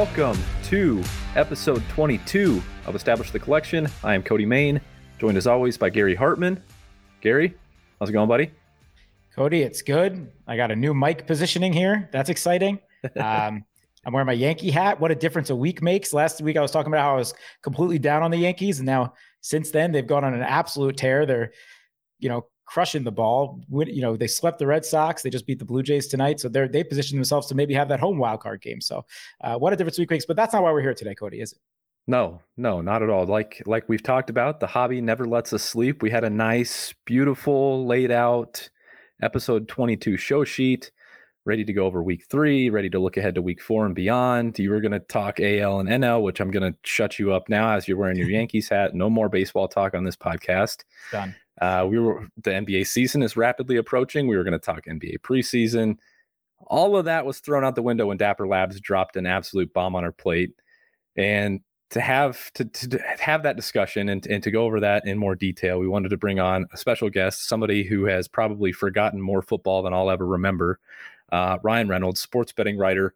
Welcome to episode 22 of Establish the Collection. I am Cody Main, joined as always by Gary Hartman. Gary, how's it going, buddy? Cody, it's good. I got a new mic positioning here. That's exciting. Um, I'm wearing my Yankee hat. What a difference a week makes. Last week I was talking about how I was completely down on the Yankees, and now since then they've gone on an absolute tear. They're, you know, crushing the ball. You know, they swept the Red Sox. They just beat the Blue Jays tonight, so they're they positioned themselves to maybe have that home wild card game. So, uh, what a difference week makes. But that's not why we're here today, Cody, is it? No, no, not at all. Like like we've talked about, the hobby never lets us sleep. We had a nice, beautiful, laid out episode 22 show sheet ready to go over week three, ready to look ahead to week four and beyond. You were going to talk AL and NL, which I'm going to shut you up now as you're wearing your Yankees hat. No more baseball talk on this podcast. Done. Uh, we were the NBA season is rapidly approaching. We were going to talk NBA preseason. All of that was thrown out the window when Dapper Labs dropped an absolute bomb on our plate. And to have to, to have that discussion and, and to go over that in more detail, we wanted to bring on a special guest, somebody who has probably forgotten more football than I'll ever remember. Uh, Ryan Reynolds, sports betting writer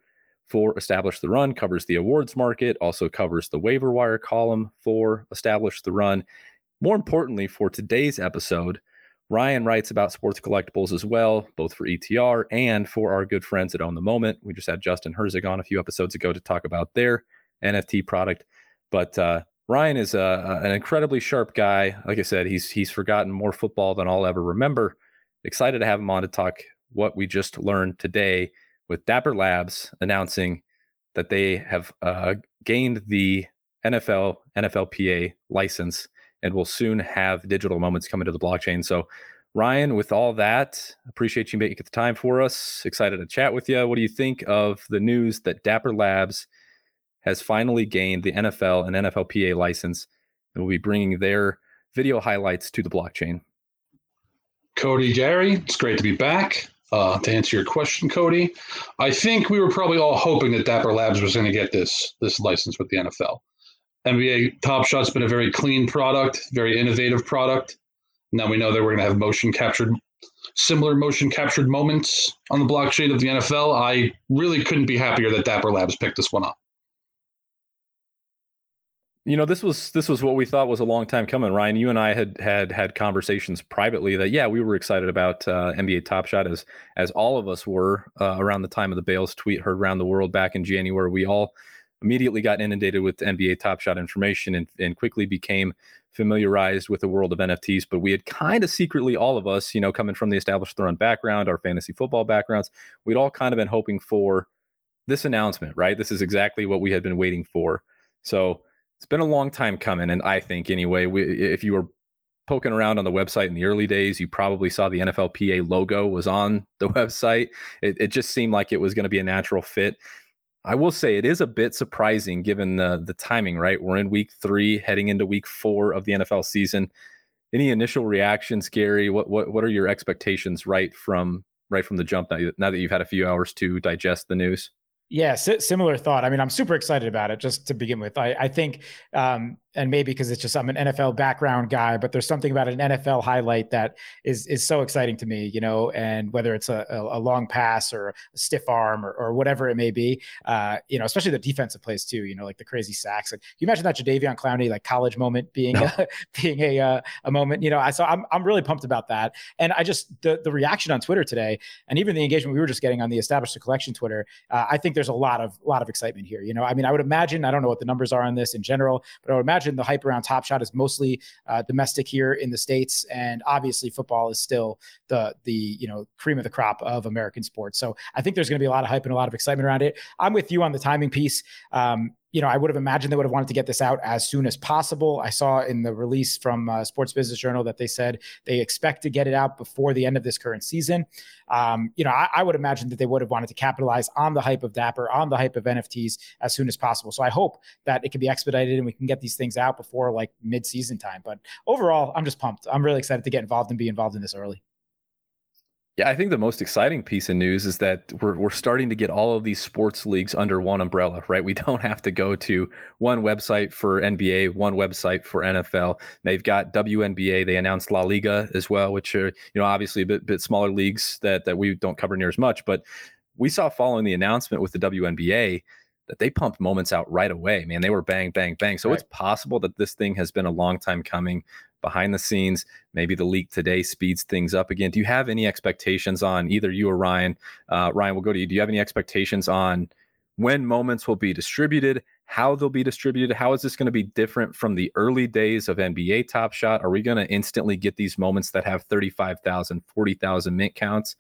for Establish the Run, covers the awards market, also covers the waiver wire column for Establish the Run. More importantly, for today's episode, Ryan writes about sports collectibles as well, both for ETR and for our good friends at Own the Moment. We just had Justin Herzig on a few episodes ago to talk about their NFT product. But uh, Ryan is a, an incredibly sharp guy. Like I said, he's he's forgotten more football than I'll ever remember. Excited to have him on to talk what we just learned today with Dapper Labs announcing that they have uh, gained the NFL NFLPA license and we'll soon have digital moments coming to the blockchain. So, Ryan, with all that, appreciate you making the time for us. Excited to chat with you. What do you think of the news that Dapper Labs has finally gained the NFL and NFLPA license and will be bringing their video highlights to the blockchain? Cody, Gary, it's great to be back. Uh, to answer your question, Cody, I think we were probably all hoping that Dapper Labs was going to get this this license with the NFL. NBA Top Shot's been a very clean product, very innovative product. Now we know that we're going to have motion captured, similar motion captured moments on the blockchain of the NFL. I really couldn't be happier that Dapper Labs picked this one up you know this was this was what we thought was a long time coming ryan you and i had had had conversations privately that yeah we were excited about uh, nba top shot as as all of us were uh, around the time of the bales tweet heard around the world back in january we all immediately got inundated with nba top shot information and, and quickly became familiarized with the world of nfts but we had kind of secretly all of us you know coming from the Establish the Run background our fantasy football backgrounds we'd all kind of been hoping for this announcement right this is exactly what we had been waiting for so it's been a long time coming, and I think anyway, we, if you were poking around on the website in the early days, you probably saw the NFLPA logo was on the website. It, it just seemed like it was going to be a natural fit. I will say it is a bit surprising given the the timing. Right, we're in week three, heading into week four of the NFL season. Any initial reactions, Gary? What what what are your expectations right from right from the jump now, now that you've had a few hours to digest the news? Yeah, similar thought. I mean, I'm super excited about it just to begin with. I, I think um, and maybe because it's just I'm an NFL background guy, but there's something about an NFL highlight that is is so exciting to me, you know. And whether it's a, a, long pass or a stiff arm or, or whatever it may be, uh, you know, especially the defensive plays too, you know, like the crazy sacks. Like, you imagine that Jadeveon Clowney like college moment being no. a, being a uh, a moment, you know. I so I'm I'm really pumped about that, and I just the the reaction on Twitter today, and even the engagement we were just getting on the established collection Twitter, uh, I think there's a lot of lot of excitement here. You know, I mean, I would imagine I don't know what the numbers are on this in general, but I would imagine imagine the hype around Top Shot is mostly uh, domestic here in the states, and obviously football is still the the you know cream of the crop of American sports. So I think there's going to be a lot of hype and a lot of excitement around it. I'm with you on the timing piece. Um, you know, I would have imagined they would have wanted to get this out as soon as possible. I saw in the release from uh, Sports Business Journal that they said they expect to get it out before the end of this current season. Um, you know, I, I, would imagine that they would have wanted to capitalize on the hype of Dapper, on the hype of NFTs as soon as possible. So I hope that it can be expedited and we can get these things out before like mid-season time. But overall, I'm just pumped. I'm really excited to get involved and be involved in this early. Yeah, I think the most exciting piece of news is that we're we're starting to get all of these sports leagues under one umbrella, right? We don't have to go to one website for NBA, one website for NFL. They've got WNBA. They announced La Liga as well, which are you know obviously a bit bit smaller leagues that that we don't cover near as much, but we saw following the announcement with the WNBA that they pumped moments out right away. Man, they were bang, bang, bang. So right. it's possible that this thing has been a long time coming behind the scenes. Maybe the leak today speeds things up again. Do you have any expectations on either you or Ryan? Uh, Ryan, we'll go to you. Do you have any expectations on when moments will be distributed? How they'll be distributed. How is this going to be different from the early days of NBA Top Shot? Are we going to instantly get these moments that have 35,000, 40,000 mint counts?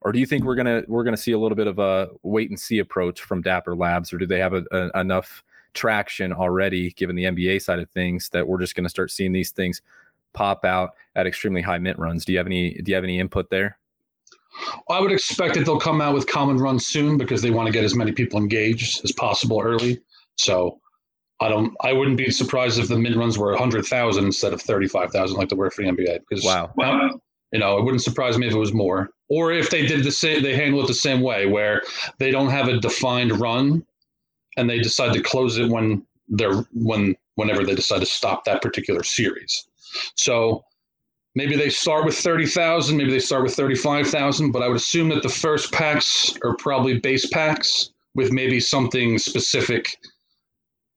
Or do you think we're going to we're going to see a little bit of a wait and see approach from Dapper Labs or do they have a, a, enough traction already given the NBA side of things that we're just going to start seeing these things pop out at extremely high mint runs? Do you have any do you have any input there? I would expect that they'll come out with common runs soon because they want to get as many people engaged as possible early. So I don't. I wouldn't be surprised if the mint runs were hundred thousand instead of thirty five thousand, like they were for the NBA. Because wow, you know, it wouldn't surprise me if it was more, or if they did the same. They handle it the same way, where they don't have a defined run, and they decide to close it when they're when whenever they decide to stop that particular series. So maybe they start with 30,000, maybe they start with 35,000, but I would assume that the first packs are probably base packs with maybe something specific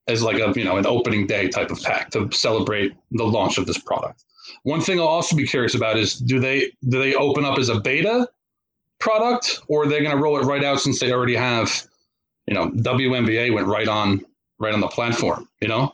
as like a you know an opening day type of pack to celebrate the launch of this product. One thing I'll also be curious about is do they do they open up as a beta product or are they going to roll it right out since they already have you know WNBA went right on right on the platform, you know?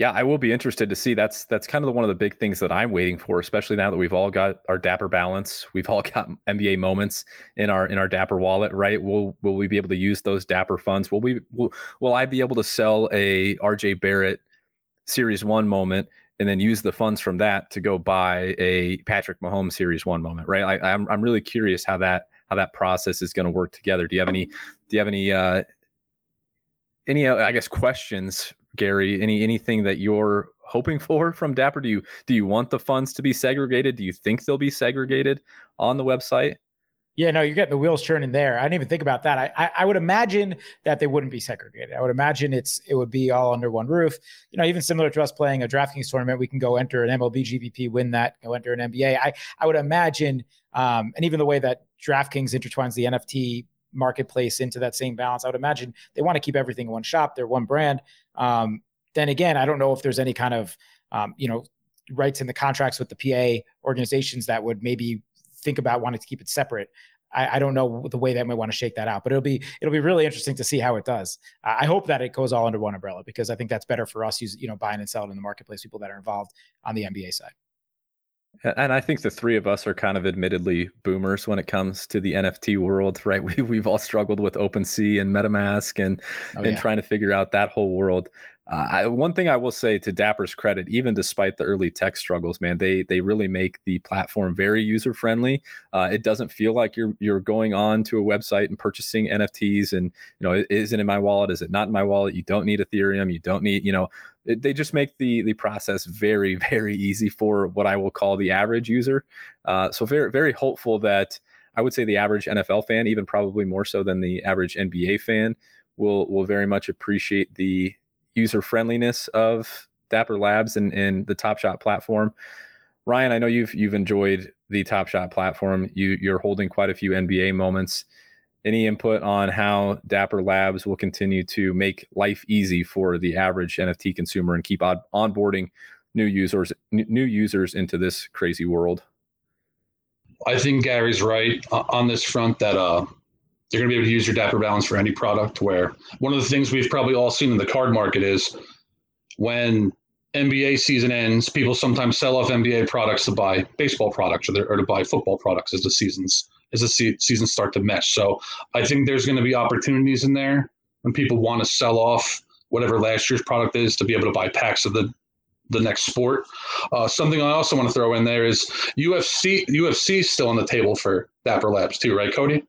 Yeah, I will be interested to see. That's that's kind of the, one of the big things that I'm waiting for, especially now that we've all got our Dapper balance, we've all got NBA moments in our in our Dapper wallet, right? Will will we be able to use those Dapper funds? Will we will, will I be able to sell a RJ Barrett Series One moment and then use the funds from that to go buy a Patrick Mahomes Series One moment, right? I, I'm I'm really curious how that how that process is going to work together. Do you have any do you have any uh, any uh, I guess questions Gary, any anything that you're hoping for from Dapper? Do you do you want the funds to be segregated? Do you think they'll be segregated on the website? Yeah, no, you're getting the wheels turning there. I didn't even think about that. I, I, I would imagine that they wouldn't be segregated. I would imagine it's it would be all under one roof. You know, even similar to us playing a DraftKings tournament, we can go enter an MLB GPP, win that, go enter an NBA. I I would imagine, um, and even the way that DraftKings intertwines the NFT marketplace into that same balance. I would imagine they want to keep everything in one shop. They're one brand. Um, then again, I don't know if there's any kind of um, you know rights in the contracts with the PA organizations that would maybe think about wanting to keep it separate. I, I, don't know the way that might want to shake that out, but it'll be it'll be really interesting to see how it does. I hope that it goes all under one umbrella because I think that's better for us, use, you know, buying and selling in the marketplace, people that are involved on the NBA side. And I think the three of us are kind of admittedly boomers when it comes to the NFT world, right? We we've all struggled with OpenSea and MetaMask and oh, and yeah. trying to figure out that whole world. Uh, I, one thing I will say to Dapper's credit, even despite the early tech struggles, man, they they really make the platform very user friendly. Uh, it doesn't feel like you're you're going on to a website and purchasing NFTs, and you know, is it in my wallet? Is it not in my wallet? You don't need Ethereum. You don't need, you know, they just make the the process very very easy for what I will call the average user. Uh, so very very hopeful that I would say the average NFL fan, even probably more so than the average NBA fan, will will very much appreciate the user friendliness of Dapper Labs and, and the Top Shot platform. Ryan, I know you've you've enjoyed the Top Shot platform. You you're holding quite a few NBA moments. Any input on how Dapper Labs will continue to make life easy for the average NFT consumer and keep on, onboarding new users new users into this crazy world? I think Gary's right on this front that uh, you're going to be able to use your Dapper Balance for any product. Where one of the things we've probably all seen in the card market is when NBA season ends, people sometimes sell off NBA products to buy baseball products or, or to buy football products as the seasons as the se- seasons start to mesh. So I think there's going to be opportunities in there when people want to sell off whatever last year's product is to be able to buy packs of the the next sport. Uh, something I also want to throw in there is UFC. UFC still on the table for Dapper Labs too, right, Cody?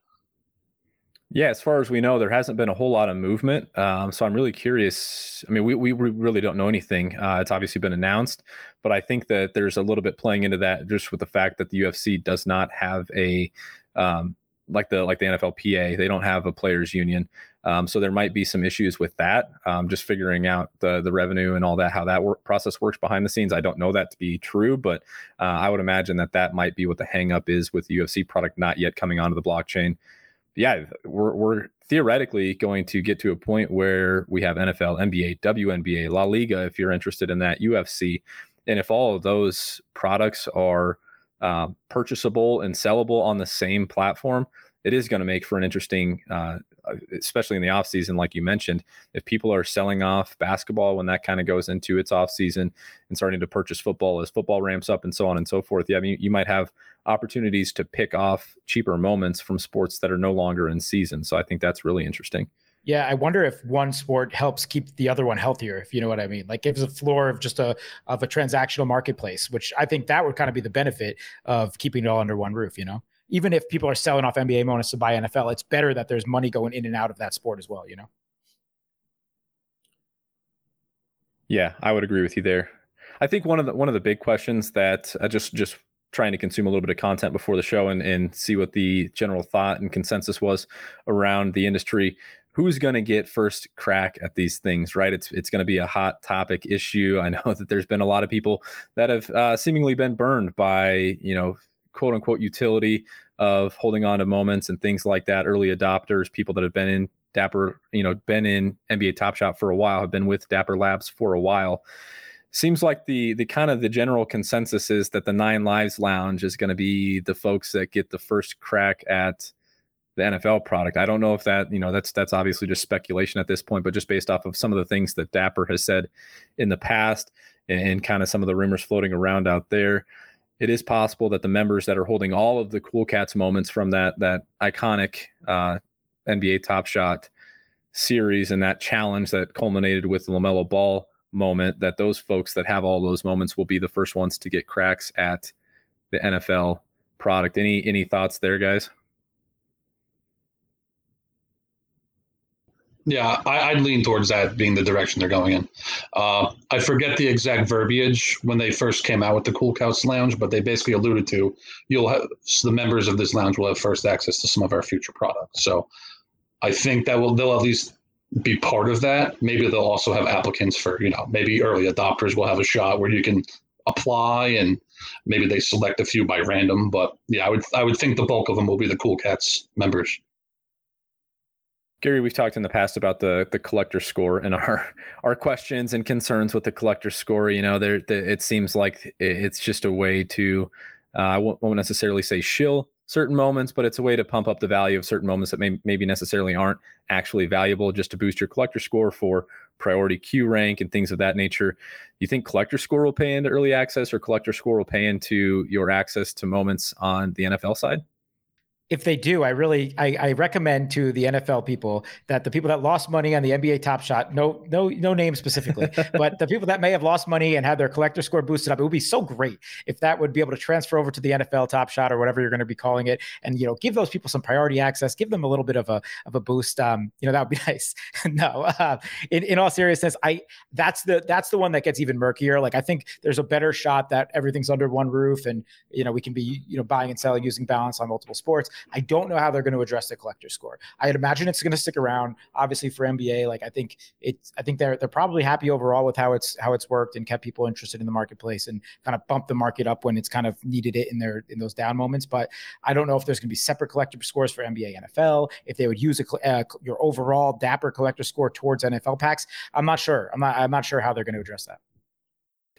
Yeah, as far as we know, there hasn't been a whole lot of movement. Um, so I'm really curious. I mean, we, we really don't know anything. Uh, it's obviously been announced, but I think that there's a little bit playing into that just with the fact that the UFC does not have a um, like the like the NFLPA. They don't have a players union, um, so there might be some issues with that. Um, just figuring out the the revenue and all that, how that work, process works behind the scenes. I don't know that to be true, but uh, I would imagine that that might be what the hangup is with the UFC product not yet coming onto the blockchain. yeah, we're we're theoretically going to get to a point where we have NFL, NBA, WNBA, La Liga, if you're interested in that, UFC, and if all of those products are uh, purchasable and sellable on the same platform, it is going to make for an interesting, uh, uh, especially in the off season, like you mentioned. If people are selling off basketball when that kind of goes into its off season and starting to purchase football as football ramps up and so on and so forth, yeah, I mean, you might have opportunities to pick off cheaper moments from sports that are no longer in season. So I think that's really interesting. Yeah, I wonder if one sport helps keep the other one healthier, if you know what I mean. Like gives a floor of just a of a transactional marketplace, which I think that would kind of be the benefit of keeping it all under one roof, you know? Even if people are selling off NBA moments to buy NFL, it's better that there's money going in and out of that sport as well, you know? Yeah, I would agree with you there. I think one of the one of the big questions that I just just trying to consume a little bit of content before the show and, and see what the general thought and consensus was around the industry who's going to get first crack at these things, right? It's it's going to be a hot topic issue. I know that there's been a lot of people that have uh, seemingly been burned by you know quote unquote utility of holding on to moments and things like that. Early adopters, people that have been in Dapper, you know, been in NBA Top Shot for a while, have been with Dapper Labs for a while. Seems like the the kind of the general consensus is that the Nine Lives Lounge is going to be the folks that get the first crack at the NFL product. I don't know if that, you know, that's that's obviously just speculation at this point, but just based off of some of the things that Dapper has said in the past and, and kind of some of the rumors floating around out there, it is possible that the members that are holding all of the Cool Cats moments from that that iconic uh, NBA Top Shot series and that challenge that culminated with the LaMelo Ball moment, that those folks that have all those moments will be the first ones to get cracks at the NFL product. Any any thoughts there, guys? Yeah, I, would lean towards that being the direction they're going in. Uh, I forget the exact verbiage when they first came out with the Cool Cats Lounge, but they basically alluded to you'll have the members of this lounge will have first access to some of our future products. So I think that will they'll at least be part of that. Maybe they'll also have applicants for you know maybe early adopters will have a shot where you can apply and maybe they select a few by random. But yeah, I would I would think the bulk of them will be the Cool Cats members. Gary, we've talked in the past about the the collector score and our our questions and concerns with the collector score. You know, there the, it seems like it's just a way to uh, I won't, won't necessarily say shill certain moments, but it's a way to pump up the value of certain moments that may maybe necessarily aren't actually valuable, just to boost your collector score for priority queue rank and things of that nature. You think collector score will pay into early access, or collector score will pay into your access to moments on the NFL side? If they do, I really I, I, recommend to the NFL people that the people that lost money on the NBA Top Shot, no no no name specifically, but the people that may have lost money and had their collector score boosted up, it would be so great if that would be able to transfer over to the NFL Top Shot or whatever you're going to be calling it, and you know give those people some priority access, give them a little bit of a of a boost. Um, you know that would be nice. no, uh, in in all seriousness, I that's the that's the one that gets even murkier. Like I think there's a better shot that everything's under one roof, and you know we can be you know buying and selling using balance on multiple sports. I don't know how they're going to address the collector score. I'd imagine it's going to stick around. Obviously for NBA, like I think it's I think they're they're probably happy overall with how it's how it's worked and kept people interested in the marketplace and kind of bumped the market up when it's kind of needed it in their in those down moments. But I don't know if there's going to be separate collector scores for NBA, NFL. If they would use a, uh, your overall Dapper collector score towards NFL packs, I'm not sure. I'm not I'm not sure how they're going to address that.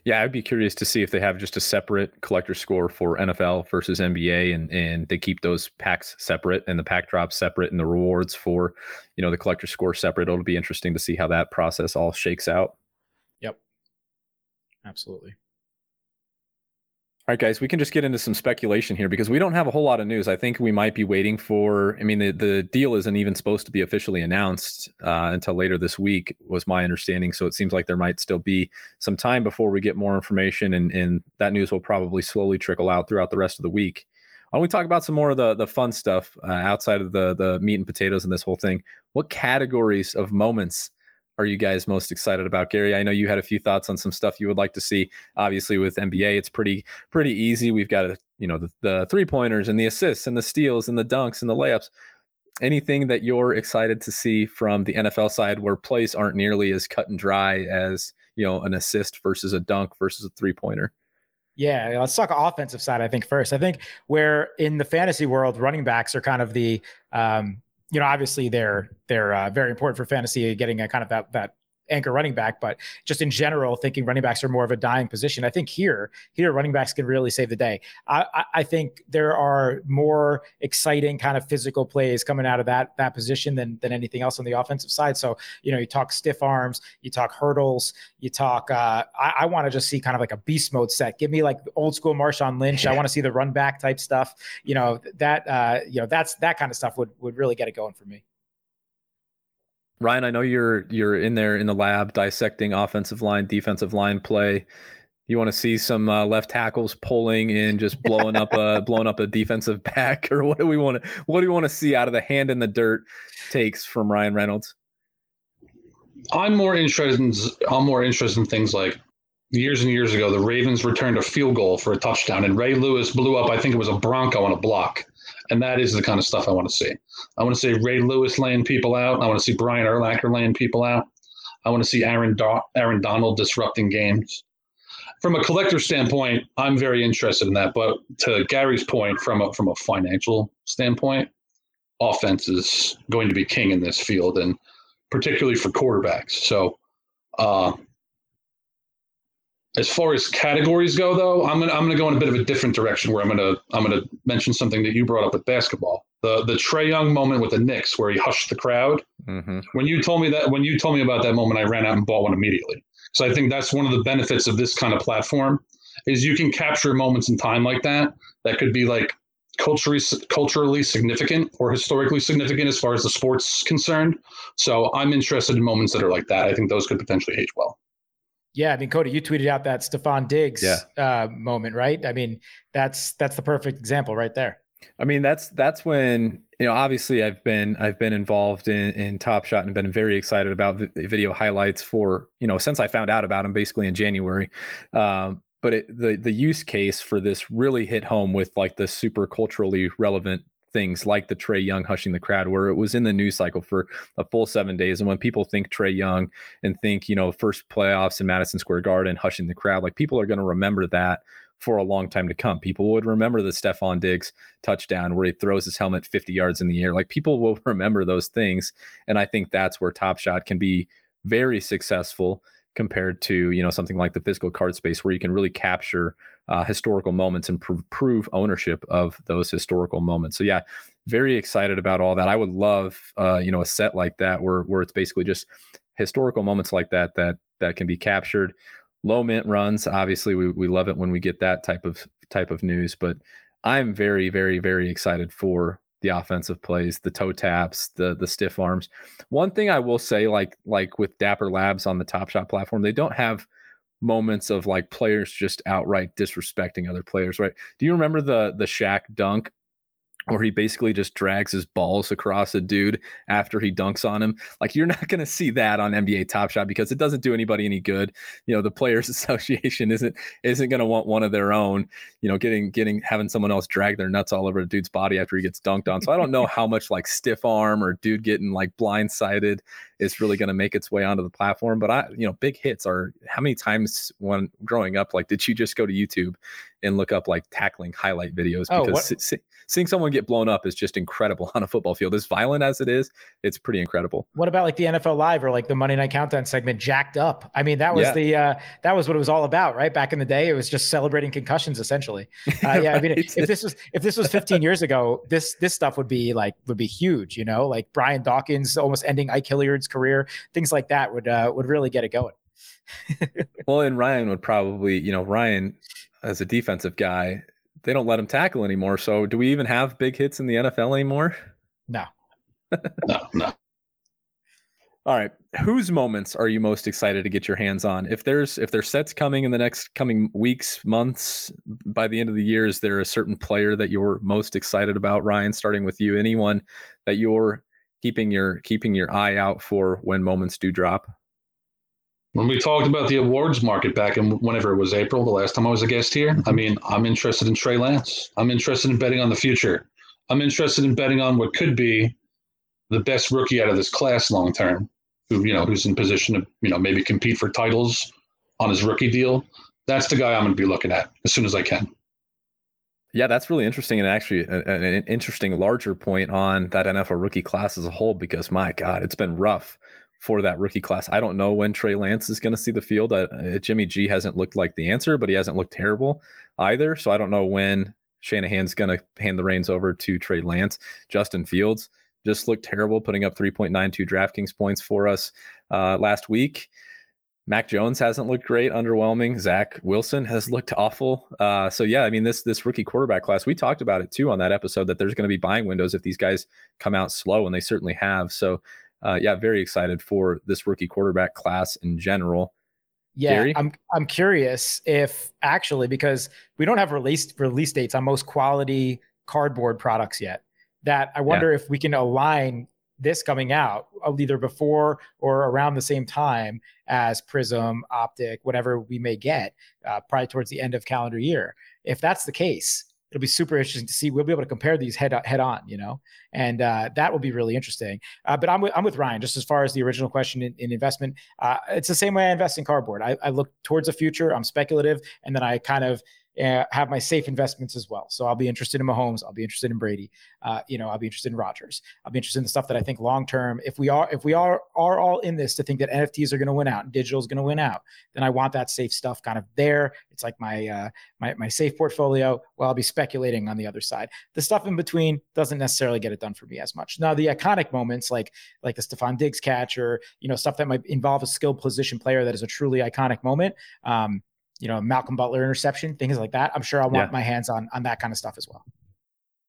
Yeah, I'd be curious to see if they have just a separate collector score for NFL versus NBA, and and they keep those packs separate and the pack drops separate and the rewards for, you know, the collector score separate. It'll be interesting to see how that process all shakes out. Yep, absolutely. All right, guys, we can just get into some speculation here because we don't have a whole lot of news. I think we might be waiting for. I mean, the, the deal isn't even supposed to be officially announced uh, until later this week, was my understanding. So it seems like there might still be some time before we get more information, and, and that news will probably slowly trickle out throughout the rest of the week. Why don't we talk about some more of the the fun stuff uh, outside of the the meat and potatoes and this whole thing? What categories of moments are you guys most excited about gary i know you had a few thoughts on some stuff you would like to see obviously with nba it's pretty pretty easy we've got a you know the, the three pointers and the assists and the steals and the dunks and the layups anything that you're excited to see from the NFL side where plays aren't nearly as cut and dry as you know an assist versus a dunk versus a three pointer yeah, let's talk offensive side. I think first. I think where in the fantasy world, running backs are kind of the, um, you know, obviously they're they're uh, very important for fantasy, getting a kind of that that anchor running back, but just in general, thinking running backs are more of a dying position. I think here, here running backs can really save the day. I, I, I think there are more exciting kind of physical plays coming out of that that position than than anything else on the offensive side. So you know, you talk stiff arms, you talk hurdles, you talk. Uh, I, I want to just see kind of like a beast mode set. Give me like old school Marshawn Lynch. I want to see the run back type stuff. You know that uh, you know that's that kind of stuff would would really get it going for me. Ryan, I know you're you're in there in the lab dissecting offensive line, defensive line play. You want to see some uh, left tackles pulling and just blowing up a blowing up a defensive back, or what do we want to what do we want to see out of the hand in the dirt takes from Ryan Reynolds? I'm more interested in I'm more interested in things like years and years ago, the Ravens returned a field goal for a touchdown, and Ray Lewis blew up. I think it was a Bronco on a block, and that is the kind of stuff I want to see. I want to see Ray Lewis laying people out. I want to see Brian Urlacher laying people out. I want to see Aaron Do- Aaron Donald disrupting games. From a collector standpoint, I'm very interested in that. But to Gary's point, from a from a financial standpoint, offense is going to be king in this field, and particularly for quarterbacks. So, uh, as far as categories go, though, I'm gonna I'm gonna go in a bit of a different direction where I'm gonna I'm gonna mention something that you brought up with basketball. The the Trae Young moment with the Knicks where he hushed the crowd. Mm-hmm. When you told me that when you told me about that moment, I ran out and bought one immediately. So I think that's one of the benefits of this kind of platform is you can capture moments in time like that that could be like culturally culturally significant or historically significant as far as the sport's concerned. So I'm interested in moments that are like that. I think those could potentially age well. Yeah, I mean, Cody, you tweeted out that Stefon Diggs yeah. uh, moment, right? I mean, that's that's the perfect example right there. I mean, that's that's when you know. Obviously, I've been I've been involved in in Top Shot and been very excited about the video highlights for you know since I found out about them basically in January. Um, but it, the the use case for this really hit home with like the super culturally relevant things like the Trae Young hushing the crowd, where it was in the news cycle for a full seven days. And when people think Trae Young and think, you know, first playoffs in Madison Square Garden, hushing the crowd, like people are going to remember that for a long time to come. People would remember the Stefon Diggs touchdown where he throws his helmet 50 yards in the air. Like people will remember those things. And I think that's where Top Shot can be very successful compared to you know something like the physical card space where you can really capture uh, historical moments and pr- prove ownership of those historical moments. So yeah very excited about all that. I would love uh, you know a set like that where where it's basically just historical moments like that that that can be captured. Low mint runs obviously we, we love it when we get that type of type of news but i'm very very very excited for the offensive plays, the toe taps, the the stiff arms. One thing I will say, like like with Dapper Labs on the Top Shot platform, they don't have moments of like players just outright disrespecting other players, right? Do you remember the the Shaq dunk where he basically just drags his balls across a dude after he dunks on him. Like you're not going to see that on NBA Top Shot because it doesn't do anybody any good. You know, the Players Association isn't isn't going to want one of their own. You know, getting getting having someone else drag their nuts all over a dude's body after he gets dunked on. So I don't know how much like stiff arm or dude getting like blindsided is really going to make its way onto the platform. But I, you know, big hits are how many times when growing up, like did you just go to YouTube and look up like tackling highlight videos oh, because seeing someone get blown up is just incredible on a football field. As violent as it is, it's pretty incredible. What about like the NFL Live or like the Monday Night Countdown segment, jacked up? I mean, that was yeah. the uh, that was what it was all about, right? Back in the day, it was just celebrating concussions, essentially. Uh, yeah, I mean, if this was if this was 15 years ago, this this stuff would be like would be huge, you know, like Brian Dawkins almost ending Ike Hilliard's career, things like that would uh, would really get it going. well, and Ryan would probably, you know, Ryan as a defensive guy they don't let him tackle anymore. So do we even have big hits in the NFL anymore? No. no, no. All right. Whose moments are you most excited to get your hands on? If there's if there's sets coming in the next coming weeks, months, by the end of the year, is there a certain player that you're most excited about, Ryan? Starting with you, anyone that you're keeping your keeping your eye out for when moments do drop? When we talked about the awards market back in whenever it was April, the last time I was a guest here, I mm-hmm. mean, I'm interested in Trey Lance. I'm interested in betting on the future. I'm interested in betting on what could be the best rookie out of this class long term, who you know who's in position to you know maybe compete for titles on his rookie deal. That's the guy I'm going to be looking at as soon as I can. Yeah, that's really interesting, and actually an, an interesting larger point on that NFL rookie class as a whole. Because my God, it's been rough for that rookie class. I don't know when Trey Lance is going to see the field. Uh, uh, Jimmy G hasn't looked like the answer, but he hasn't looked terrible either. So I don't know when Shanahan's going to hand the reins over to Trey Lance. Justin Fields just looked terrible, putting up 3.92 DraftKings points for us uh, last week. Mac Jones hasn't looked great, underwhelming. Zach Wilson has looked awful. Uh, so yeah, I mean this this rookie quarterback class, we talked about it too on that episode that there's going to be buying windows if these guys come out slow, and they certainly have. So uh, yeah, very excited for this rookie quarterback class in general. Yeah, Gary? I'm I'm curious if actually because we don't have release release dates on most quality cardboard products yet. That I wonder yeah. if we can align this coming out uh, either before or around the same time as Prizm, Optic, whatever we may get, uh, probably towards the end of calendar year. If that's the case, it'll be super interesting to see. We'll be able to compare these head head on, you know, and uh, that will be really interesting. Uh, but I'm with, I'm with Ryan just as far as the original question in, in investment. Uh, it's the same way I invest in cardboard. I, I, look towards the future. I'm speculative, and then I kind of uh, have my safe investments as well. So I'll be interested in Mahomes. I'll be interested in Brady. Uh, you know, I'll be interested in Rodgers. I'll be interested in the stuff that I think long term. If we are, if we are are all in this to think that NFTs are going to win out and digital is going to win out, then I want that safe stuff kind of there. It's like my uh, my my safe portfolio. Well, I'll be speculating on the other side. The stuff in between doesn't necessarily get it done for me as much. Now, the iconic moments like like the Stefon Diggs catch or you know stuff that might involve a skilled position player that is a truly iconic moment. Um, you know, Malcolm Butler interception, things like that. I'm sure I want yeah. my hands on on that kind of stuff as well.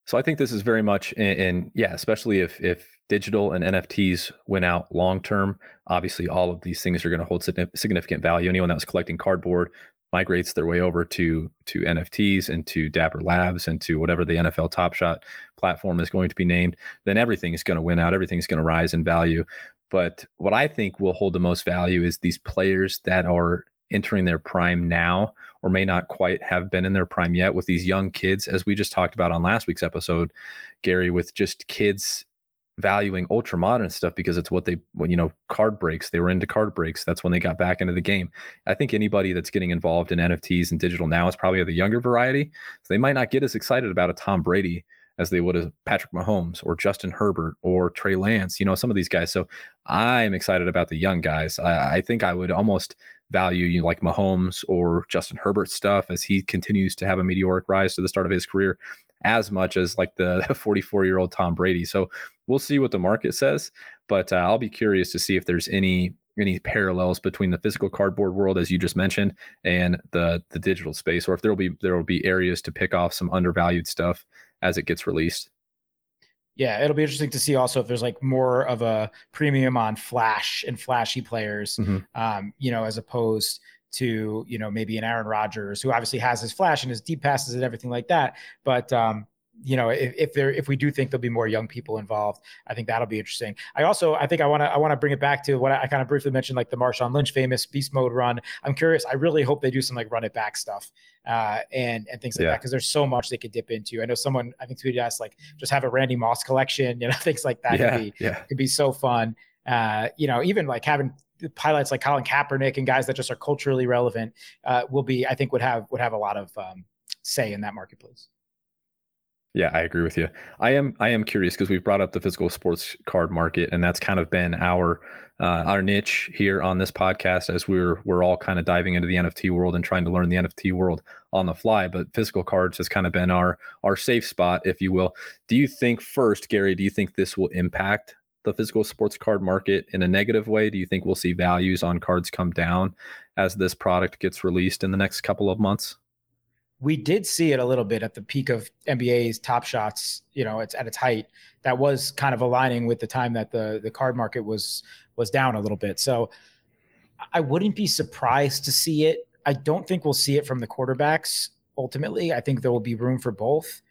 So I think this is very much in, in, yeah, especially if if digital and NFTs went out long term. Obviously, all of these things are going to hold significant value. Anyone that was collecting cardboard migrates their way over to to NFTs and to Dapper Labs and to whatever the NFL Top Shot platform is going to be named. Then everything is going to win out. Everything is going to rise in value. But what I think will hold the most value is these players that are entering their prime now or may not quite have been in their prime yet with these young kids as we just talked about on last week's episode gary with just kids valuing ultra modern stuff because it's what they when you know card breaks they were into card breaks that's when they got back into the game i think anybody that's getting involved in nfts and digital now is probably the younger variety so they might not get as excited about a tom brady as they would as Patrick Mahomes or Justin Herbert or Trey Lance, you know, some of these guys. So I'm excited about the young guys. I, I think I would almost value you know, like Mahomes or Justin Herbert stuff as he continues to have a meteoric rise to the start of his career as much as like the 44 year old Tom Brady. So we'll see what the market says, but uh, I'll be curious to see if there's any any parallels between the physical cardboard world as you just mentioned and the the digital space or if there'll be there will be areas to pick off some undervalued stuff as it gets released. Yeah, it'll be interesting to see also if there's like more of a premium on flash and flashy players, mm-hmm. um, you know, as opposed to you know maybe an Aaron Rodgers who obviously has his flash and his deep passes and everything like that, but um, you know, if, if there if we do think there'll be more young people involved, I think that'll be interesting. I also I think I want to I want to bring it back to what I, I kind of briefly mentioned, like the Marshawn Lynch famous beast mode run. I'm curious. I really hope they do some like run it back stuff uh, and and things like yeah. that because there's so much they could dip into. I know someone I think tweeted us like just have a Randy Moss collection, you know, things like that yeah, could be yeah. could be so fun. Uh, you know, even like having pilots like Colin Kaepernick and guys that just are culturally relevant uh, will be I think would have would have a lot of um, say in that marketplace. Yeah, I agree with you. I am I am curious because we've brought up the physical sports card market, and that's kind of been our uh, our niche here on this podcast as we're we're all kind of diving into the NFT world and trying to learn the NFT world on the fly. But physical cards has kind of been our our safe spot, if you will. Do you think first, Gary? Do you think this will impact the physical sports card market in a negative way? Do you think we'll see values on cards come down as this product gets released in the next couple of months? We did see it a little bit at the peak of NBA's top shots, you know, it's at its height. That was kind of aligning with the time that the the card market was was down a little bit. So I wouldn't be surprised to see it. I don't think we'll see it from the quarterbacks ultimately. I think there will be room for both.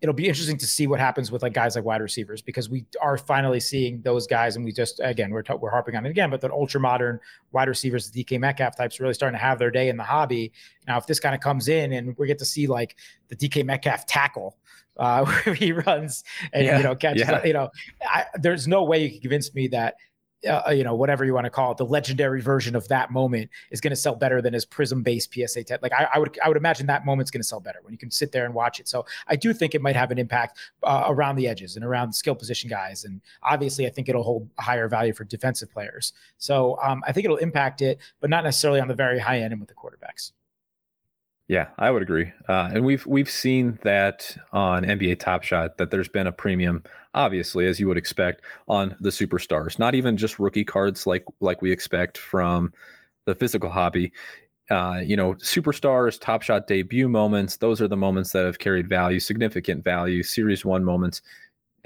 It'll be interesting to see what happens with like guys like wide receivers because we are finally seeing those guys, and we just again we're t- we're harping on it again, but the ultra modern wide receivers, the DK Metcalf types, really starting to have their day in the hobby. Now, if this kind of comes in and we get to see like the DK Metcalf tackle. Uh, where he runs and yeah, you know catches, yeah. you know, I, there's no way you can convince me that uh, you know, whatever you want to call it, the legendary version of that moment is going to sell better than his Prizm based PSA 10. Like I, I, would, I would imagine that moment's going to sell better when you can sit there and watch it. So I do think it might have an impact uh, around the edges and around skill position guys. And obviously, I think it'll hold higher value for defensive players. So um, I think it'll impact it, but not necessarily on the very high end and with the quarterbacks. Yeah, I would agree. Uh, and we've we've seen that on NBA Top Shot that there's been a premium, obviously, as you would expect, on the superstars. Not even just rookie cards like like we expect from the physical hobby. Uh, you know, superstars, Top Shot debut moments. Those are the moments that have carried value, significant value. Series one moments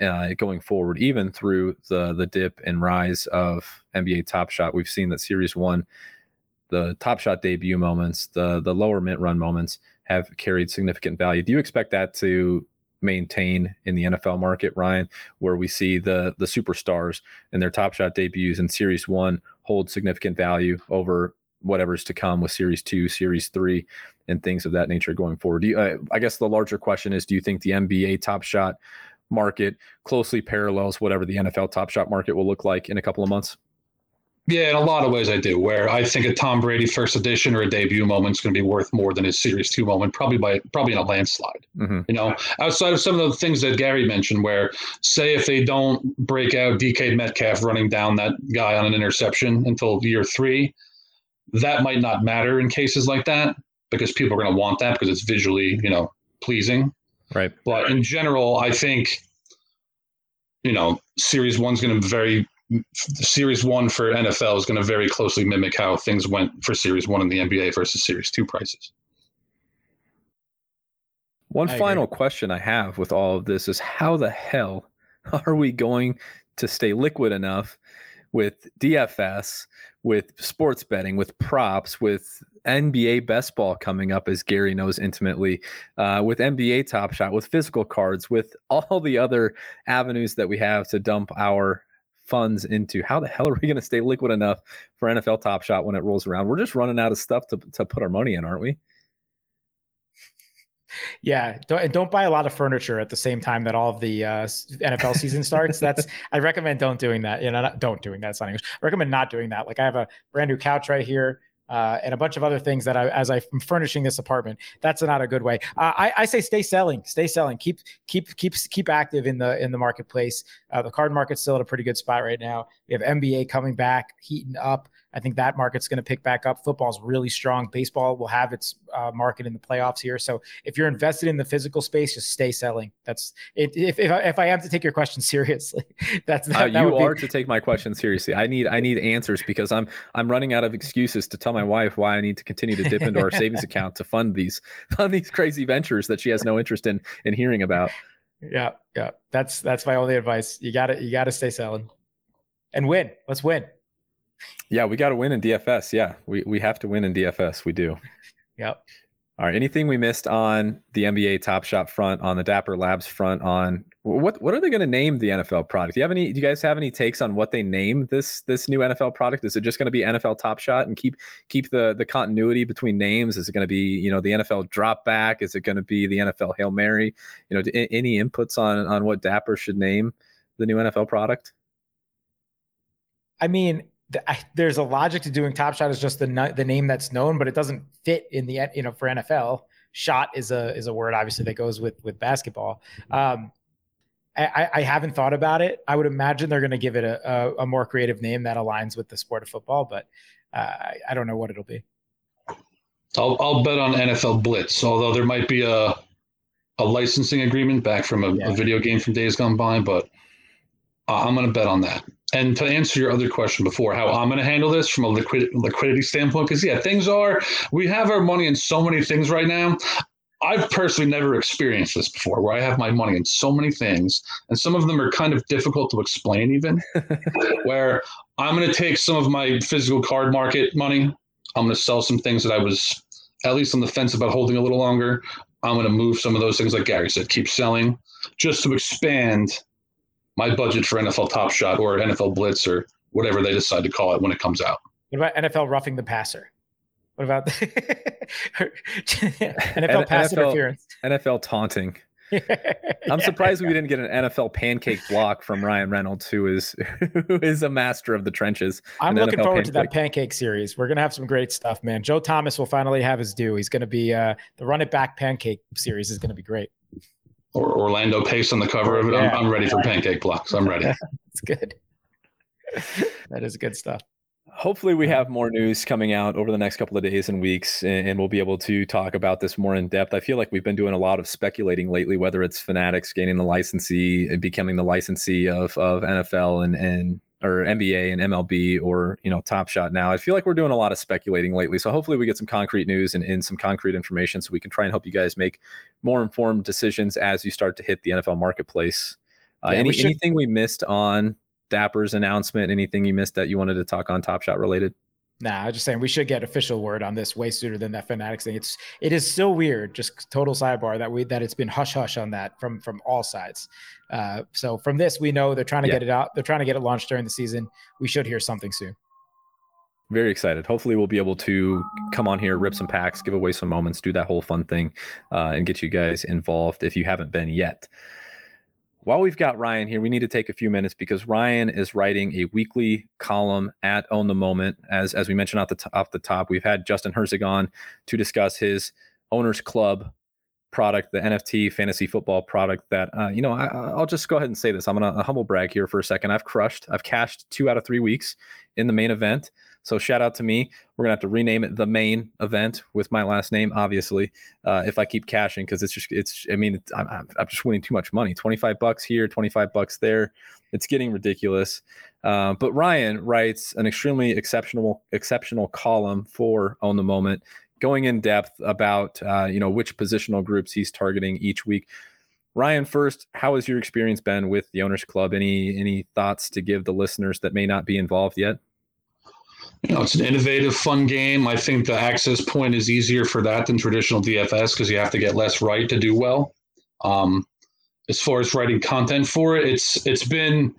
uh, going forward, even through the the dip and rise of NBA Top Shot. We've seen that Series one the top shot debut moments, the the lower mint run moments have carried significant value. Do you expect that to maintain in the NFL market, Ryan, where we see the the superstars and their top shot debuts in series one hold significant value over whatever's to come with series two, series three, and things of that nature going forward? You, uh, I guess the larger question is do you think the NBA top shot market closely parallels whatever the NFL top shot market will look like in a couple of months? Yeah, in a lot of ways I do. Where I think a Tom Brady first edition or a debut moment is going to be worth more than his Series Two moment, probably by probably in a landslide. Mm-hmm. You know, outside of some of the things that Gary mentioned, where say if they don't break out DK Metcalf running down that guy on an interception until year three, that might not matter in cases like that because people are going to want that because it's visually you know pleasing. Right. But in general, I think you know Series One's going to be very Series One for NFL is going to very closely mimic how things went for Series One in the NBA versus Series Two prices. One I final agree. question I have with all of this is how the hell are we going to stay liquid enough with DFS, with sports betting, with props, with NBA best ball coming up, as Gary knows intimately, uh, with NBA Top Shot, with physical cards, with all the other avenues that we have to dump our funds into how the hell are we going to stay liquid enough for NFL Top Shot when it rolls around? We're just running out of stuff to, to put our money in, aren't we? Yeah, don't don't buy a lot of furniture at the same time that all of the uh, NFL season starts. That's I recommend don't doing that. You know, not, don't doing that. It's not English. I recommend not doing that. Like I have a brand new couch right here uh, and a bunch of other things that I, as I'm furnishing this apartment, that's not a good way. Uh, I, I, say stay selling, stay selling, keep keep keep keep active in the in the marketplace. Uh, the card market's still at a pretty good spot right now. We have NBA coming back, heating up. I think that market's going to pick back up. Football's really strong. Baseball will have its uh, market in the playoffs here. So if you're invested in the physical space, just stay selling. That's it. If if I, if I am to take your question seriously, that's that, uh, that you are be... to take my question seriously. I need I need answers because I'm I'm running out of excuses to tell my wife why I need to continue to dip into our savings account to fund these fund these crazy ventures that she has no interest in in hearing about. Yeah, yeah. That's that's my only advice. You got to you got to stay selling and win. Let's win. Yeah, we got to win in DFS. Yeah, we we have to win in DFS. We do. Yep. All right. Anything we missed on the NBA Top Shot front, on the Dapper Labs front, on what what are they going to name the NFL product? Do you have any? Do you guys have any takes on what they name this this new NFL product? Is it just going to be NFL Top Shot and keep keep the the continuity between names? Is it going to be you know the NFL Drop Back? Is it going to be the NFL Hail Mary? You know, any inputs on on what Dapper should name the new NFL product? I mean, there's a logic to doing Top Shot is just the the name that's known, but it doesn't fit in the you know for NFL. Shot is a is a word obviously that goes with with basketball. Um, I, I haven't thought about it. I would imagine they're going to give it a, a, a, more creative name that aligns with the sport of football, but uh, I, I don't know what it'll be. I'll, I'll bet on NFL Blitz, although there might be a a licensing agreement back from a, yeah. a video game from days gone by, but I'm going to bet on that and to answer your other question before, how I'm going to handle this from a liquid, liquidity standpoint, because yeah, things are we have our money in so many things right now. I've personally never experienced this before, where I have my money in so many things, and some of them are kind of difficult to explain. Even where I'm going to take some of my physical card market money, I'm going to sell some things that I was at least on the fence about holding a little longer. I'm going to move some of those things, like Gary said, keep selling, just to expand my budget for NFL Top Shot or NFL Blitz or whatever they decide to call it when it comes out. What about NFL roughing the passer? What about NFL pass NFL interference? NFL taunting. I'm surprised we didn't get an NFL pancake block from Ryan Reynolds, who is who is a master of the trenches. I'm looking NFL forward to that pancake. pancake series. We're gonna have some great stuff, man. Joe Thomas will finally have his due. He's gonna be uh, the run it back pancake series is gonna be great. Or Orlando Pace on the cover of it. Yeah. I'm, I'm ready for pancake blocks. I'm ready. It's good. that is good stuff. Hopefully, we have more news coming out over the next couple of days and weeks, and, and we'll be able to talk about this more in depth. I feel like we've been doing a lot of speculating lately, whether it's Fanatics gaining the licensee and becoming the licensee of of NFL and and or NBA and MLB or you know Top Shot. Now, I feel like we're doing a lot of speculating lately. So hopefully, we get some concrete news and, and some concrete information, so we can try and help you guys make more informed decisions as you start to hit the NFL marketplace. Uh, Yeah, any, we should- anything we missed on Dapper's announcement? Anything you missed that you wanted to talk on Top Shot related? Nah, I was just saying we should get official word on this way sooner than that Fanatics thing. It's it is so weird, just total sidebar that we that it's been hush hush on that from from all sides. Uh, so from this, we know they're trying to Yeah. get it out. They're trying to get it launched during the season. We should hear something soon. Very excited. Hopefully, we'll be able to come on here, rip some packs, give away some moments, do that whole fun thing, uh, and get you guys involved if you haven't been yet. While we've got Ryan here, we need to take a few minutes because Ryan is writing a weekly column at Own the Moment. As as we mentioned off the t- off the top, we've had Justin Herzig on to discuss his Owners Club product, the NFT fantasy football product. That uh, you know, I, I'll just go ahead and say this. I'm gonna humble brag here for a second. I've crushed. I've cashed two out of three weeks in the main event. So shout out to me. We're gonna have to rename it the main event with my last name, obviously. Uh, if I keep cashing, because it's just it's. I mean, it's, I'm, I'm just winning too much money. Twenty five bucks here, twenty five bucks there. It's getting ridiculous. Uh, but Ryan writes an extremely exceptional exceptional column for Own the Moment, going in depth about uh, you know which positional groups he's targeting each week. Ryan, first, how has your experience been with the Owners Club? Any any thoughts to give the listeners that may not be involved yet? You know, it's an innovative, fun game. I think the access point is easier for that than traditional DFS because you have to get less right to do well. Um, as far as writing content for it, it's it's been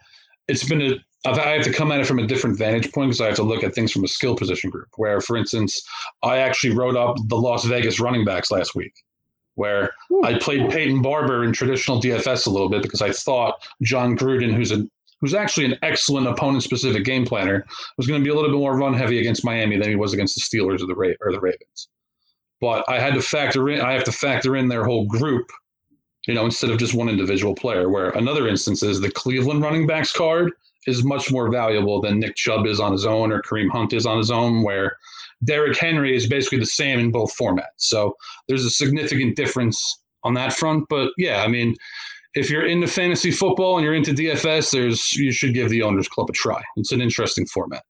it's been a I've, I have to come at it from a different vantage point because I have to look at things from a skill position group. Where, for instance, I actually wrote up the Las Vegas running backs last week, where I played Peyton Barber in traditional DFS a little bit because I thought Jon Gruden, who's a who's actually an excellent opponent-specific game planner, was going to be a little bit more run heavy against Miami than he was against the Steelers or the Ra- or the Ravens. But I had to factor in. I have to factor in their whole group, you know, instead of just one individual player. Where another instance is the Cleveland running backs card is much more valuable than Nick Chubb is on his own or Kareem Hunt is on his own. Where Derrick Henry is basically the same in both formats. So there's a significant difference on that front. But yeah, I mean, if you're into fantasy football and you're into DFS, there's you should give the Owners Club a try. It's an interesting format.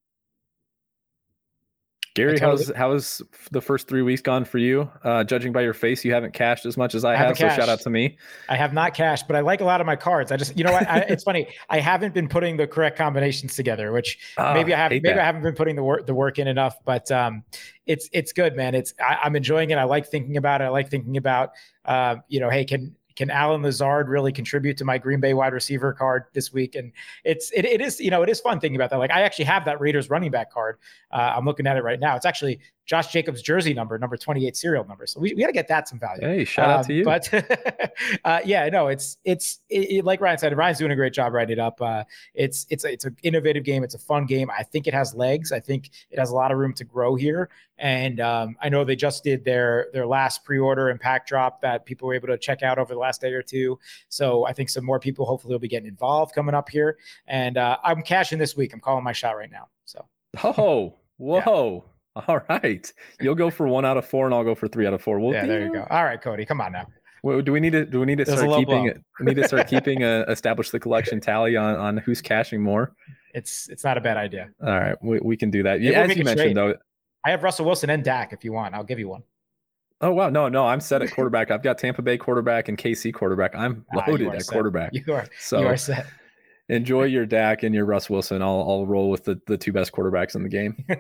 Gary, totally- how's how's the first three weeks gone for you? Uh, judging by your face, you haven't cashed as much as I, I have. So shout out to me. I have not cashed, but I like a lot of my cards. I just, you know what? I, it's funny. I haven't been putting the correct combinations together, which Ah, maybe I have. hate Maybe that. I haven't been putting the work the work in enough. But um, it's it's good, man. It's I, I'm enjoying it. I like thinking about it. I like thinking about, uh, you know, hey, can can Allen Lazard really contribute to my Green Bay wide receiver card this week? And it's it, it is you know it is fun thinking about that. Like I actually have that Raiders running back card. Uh, I'm looking at it right now. It's actually Josh Jacobs jersey number, number 28 serial number. So we, we got to get that some value. Hey, shout out Um, to you. But uh, yeah, no, it's it's it, it- like Ryan said. Ryan's doing a great job writing it up. Uh, it's it's a, it's an innovative game. It's a fun game. I think it has legs. I think it has a lot of room to grow here. And um, I know they just did their their last pre-order and pack drop that people were able to check out over the last day or two. So I think some more people hopefully will be getting involved coming up here. And uh, I'm cashing this week. I'm calling my shot right now. So Oh, whoa. All right. You'll go for one out of four, and I'll go for three out of four. Well, yeah, there you go. All right, Cody, come on now. Well, do we need to do we need to There's a start keeping blow. it? Need to start keeping a establish the collection tally on on who's cashing more. It's it's not a bad idea. All right, we, we can do that. Yeah, as you mentioned trade. though. I have Russell Wilson and Dak if you want. I'll give you one. Oh wow, no, no, I'm set at quarterback. I've got Tampa Bay quarterback and KC quarterback. I'm Ah, loaded are at set. quarterback. You are So you are set. enjoy your Dak and your Russ Wilson. I'll I'll roll with the, the two best quarterbacks in the game.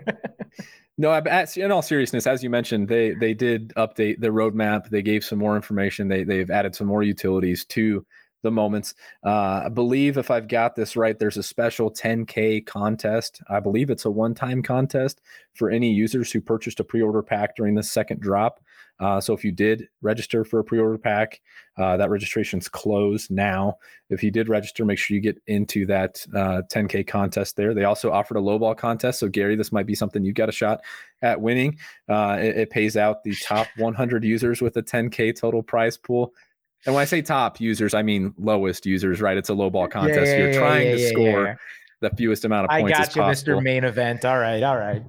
No, in all seriousness, as you mentioned, they they did update the roadmap. They gave some more information. They they've added some more utilities to the moments. Uh, I believe if I've got this right, there's a special 10K contest. I believe it's a one time contest for any users who purchased a pre order pack during the second drop. Uh, so if you did register for a pre order pack, uh, that registration's closed now. If you did register, make sure you get into that 10K uh, contest there. They also offered a lowball contest. So, Gary, this might be something you've got a shot at winning. Uh, it, it pays out the top 100 users with a 10K total prize pool. And when I say top users, I mean lowest users, right? It's a low ball contest. Yeah, yeah, You're trying yeah, to score the fewest amount of points. I got you, possible. Mr. Main Event. All right, all right.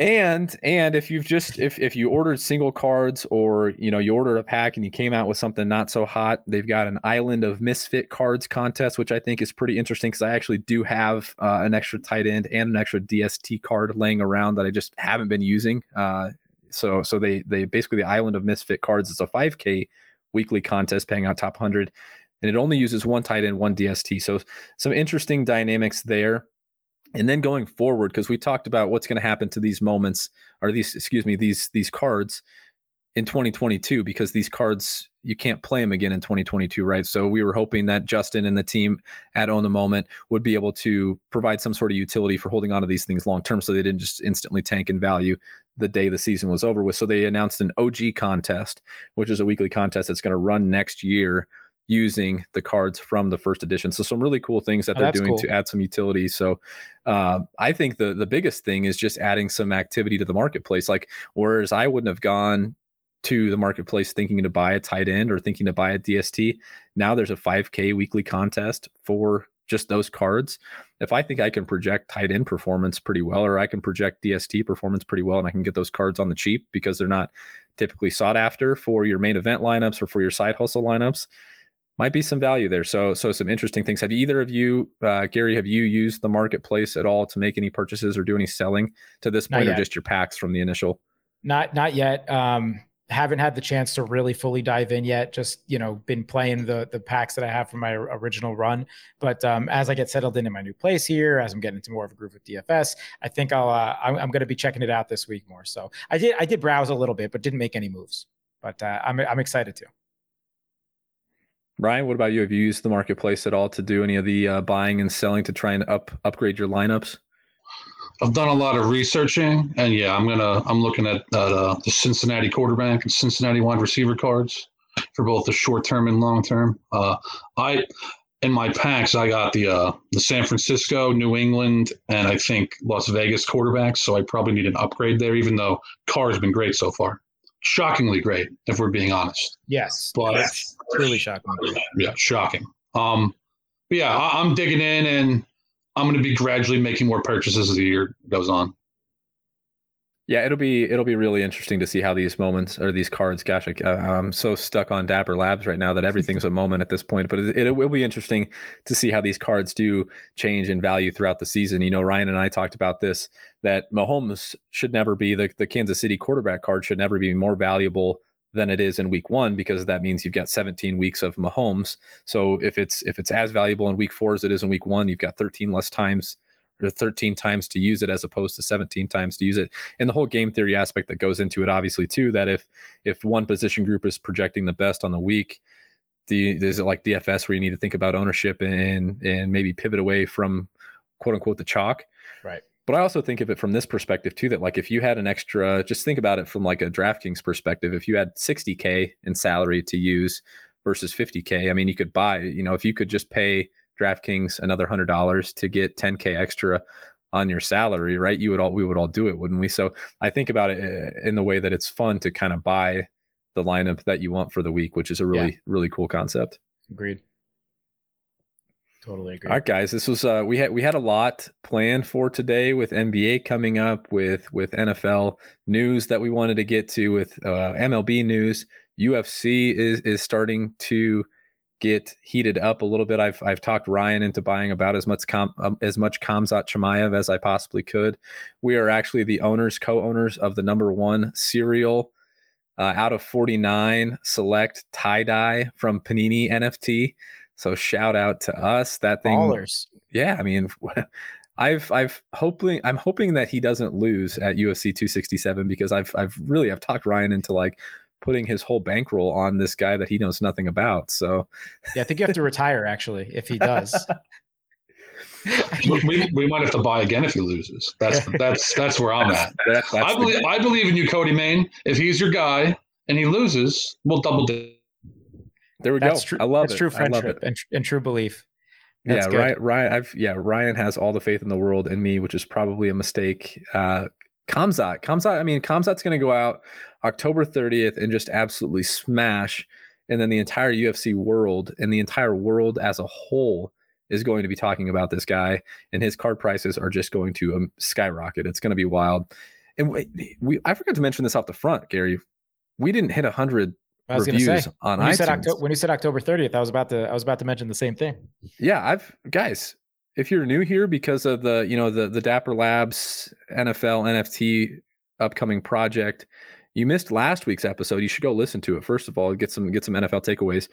And and if you've just if if you ordered single cards or you know you ordered a pack and you came out with something not so hot, they've got an Island of Misfit cards contest, which I think is pretty interesting because I actually do have uh, an extra tight end and an extra DST card laying around that I just haven't been using. Uh, so so they they basically the Island of Misfit cards. It's a 5K weekly contest paying out top 100 and it only uses one tight end one dst so some interesting dynamics there. And then going forward because we talked about what's going to happen to these moments or these excuse me these these cards in 2022 because these cards you can't play them again in 2022 right? So we were hoping that justin and the team at own the moment would be able to provide some sort of utility for holding on to these things long term so they didn't just instantly tank in value the day the season was over with so they announced an og contest which is a weekly contest that's going to run next year using the cards from the first edition. So some really cool things that oh, they're doing cool. to add some utility. So uh, I think the the biggest thing is just adding some activity to the marketplace. Like whereas I wouldn't have gone to the marketplace thinking to buy a tight end or thinking to buy a DST. Now there's a 5K weekly contest for just those cards. If I think I can project tight end performance pretty well, or I can project DST performance pretty well, and I can get those cards on the cheap because they're not typically sought after for your main event lineups or for your side hustle lineups, might be some value there. So, so some interesting things. Have either of you, uh, Gary, have you used the marketplace at all to make any purchases or do any selling to this point, or just your packs from the initial? Not, not yet. Um, haven't had the chance to really fully dive in yet. Just you know, been playing the the packs that I have from my original run. But um, as I get settled into my new place here, as I'm getting into more of a groove with DFS, I think I'll uh, I'm, I'm going to be checking it out this week more. So I did I did browse a little bit, but didn't make any moves. But uh, I'm I'm excited to. Ryan, what about you? Have you used the marketplace at all to do any of the uh, buying and selling to try and up upgrade your lineups? I've done a lot of researching, and yeah, I'm gonna I'm looking at uh, the Cincinnati quarterback and Cincinnati wide receiver cards for both the short term and long term. Uh, I in my packs I got the uh, the San Francisco, New England, and I think Las Vegas quarterbacks. So I probably need an upgrade there, even though Carr's been great so far. Shockingly great, if we're being honest. Yes, but yes. really shocking. Yeah, shocking. Um, yeah, I, I'm digging in and I'm going to be gradually making more purchases as the year goes on. Yeah, it'll be it'll be really interesting to see how these moments or these cards. Gosh, I, am so stuck on Dapper Labs right now that everything's a moment at this point. But it, it, will be interesting to see how these cards do change in value throughout the season. You know, Ryan and I talked about this that Mahomes should never be the the Kansas City quarterback card should never be more valuable than it is in week one because that means you've got 17 weeks of Mahomes. So if it's if it's as valuable in week four as it is in week one, you've got 13 less times or 13 times to use it as opposed to 17 times to use it. And the whole game theory aspect that goes into it, obviously, too, that if if one position group is projecting the best on the week, the is it like DFS where you need to think about ownership and and maybe pivot away from quote unquote the chalk. But I also think of it from this perspective too, that like if you had an extra, just think about it from like a DraftKings perspective. If you had 60K in salary to use versus 50K, I mean, you could buy, you know, if you could just pay DraftKings another hundred dollars to get 10K extra on your salary, right? You would all, we would all do it, wouldn't we? So I think about it eh, in the way that it's fun to kind of buy the lineup that you want for the week, which is a really, yeah. really cool concept. Agreed. Totally agree. All right, guys. This was uh we had we had a lot planned for today with NBA coming up with with NFL news that we wanted to get to with uh, MLB news. UFC is is starting to get heated up a little bit. I've I've talked Ryan into buying about as much com, um, as much Khamzat Chimaev as I possibly could. We are actually the owners, co-owners of the number one serial uh, out of 49 select tie dye from Panini NFT. So shout out to us. That thing, Ballers. yeah. I mean, I've I've hoping I'm hoping that he doesn't lose at UFC 267 because I've I've really I've talked Ryan into like putting his whole bankroll on this guy that he knows nothing about. So yeah, I think you have to retire actually if he does. we, we might have to buy again if he loses. That's that's that's where I'm at. That, I believe I believe in you, Cody Main. If he's your guy and he loses, we'll double down. There we that's go. True, I love that's it. true friendship and, and true belief. That's yeah, Ryan, Ryan. I've yeah. Ryan has all the faith in the world in me, which is probably a mistake. Uh, Khamzat, Khamzat. I mean, Khamzat's going to go out October 30th and just absolutely smash, and then the entire UFC world and the entire world as a whole is going to be talking about this guy, and his card prices are just going to um, skyrocket. It's going to be wild. And we, we, I forgot to mention this off the front, Gary. We didn't hit a hundred I was reviews say, on when iTunes. You said October, when you said October 30th, I was about to I was about to mention the same thing. Yeah, I've guys, if you're new here because of the you know the the Dapper Labs NFL NFT upcoming project, you missed last week's episode. You should go listen to it first of all, get some get some NFL takeaways.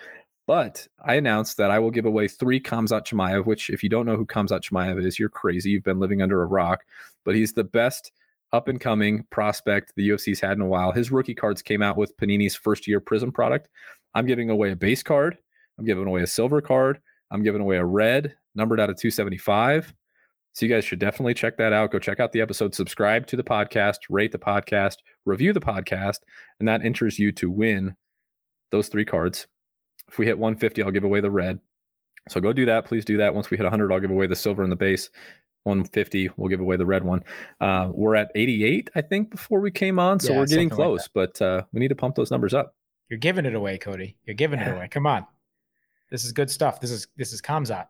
But I announced that I will give away three Khamzat Chimaev, which if you don't know who Khamzat Chimaev is, you're crazy. You've been living under a rock. But he's the best up and coming prospect the UFC's had in a while. His rookie cards came out with Panini's first year Prizm product. I'm giving away a base card. I'm giving away a silver card. I'm giving away a red numbered out of 275. So you guys should definitely check that out. Go check out the episode, subscribe to the podcast, rate the podcast, review the podcast, and that enters you to win those three cards. If we hit 150, I'll give away the red. So go do that. Please do that. Once we hit 100, I'll give away the silver and the base. 150, we'll give away the red one. Uh, we're at 88, I think, before we came on. So yeah, we're getting close, like but uh, we need to pump those numbers up. You're giving it away, Cody. You're giving yeah. it away. Come on. This is good stuff. This is this is Khamzat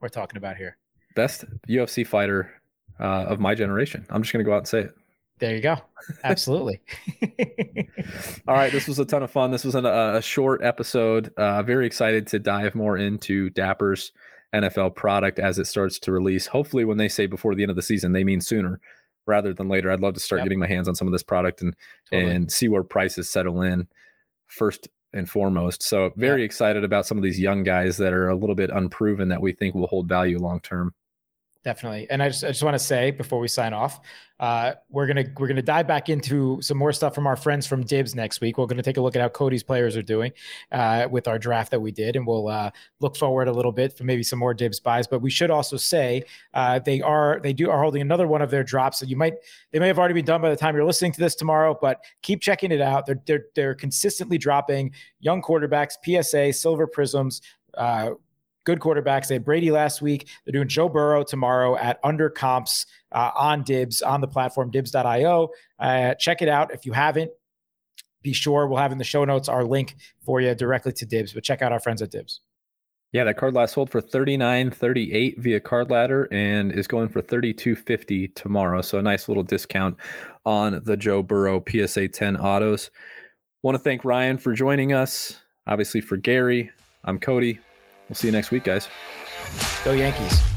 we're talking about here. Best UFC fighter uh, of my generation. I'm just going to go out and say it. There you go. Absolutely. All right. This was a ton of fun. This was an, a short episode. Uh, very excited to dive more into Dapper's NFL product as it starts to release. Hopefully, when they say before the end of the season, they mean sooner rather than later. I'd love to start yep. getting my hands on some of this product and totally. and see where prices settle in first and foremost. So very excited about some of these young guys that are a little bit unproven that we think will hold value long term definitely. And I just I just want to say before we sign off, uh, we're gonna we're gonna dive back into some more stuff from our friends from Dibs next week. We're gonna take a look at how Cody's players are doing uh, with our draft that we did, and we'll uh, look forward a little bit for maybe some more Dibs buys. But we should also say uh, they are they do are holding another one of their drops. So you might they may have already been done by the time you're listening to this tomorrow, but keep checking it out. They're they're they're consistently dropping young quarterbacks, PSA, silver Prizms. Uh, good quarterbacks. They had Brady last week. They're doing Joe Burrow tomorrow at under comps uh, on Dibs on the platform dibs.io. Uh, check it out if you haven't. Be sure we'll have in the show notes our link for you directly to Dibs, but check out our friends at Dibs. Yeah, that card last sold for thirty nine thirty eight via card ladder and is going for thirty two fifty tomorrow. So a nice little discount on the Joe Burrow PSA 10 autos. Want to thank Ryan for joining us. Obviously for Gary, I'm Cody. We'll see you next week, guys. Go Yankees.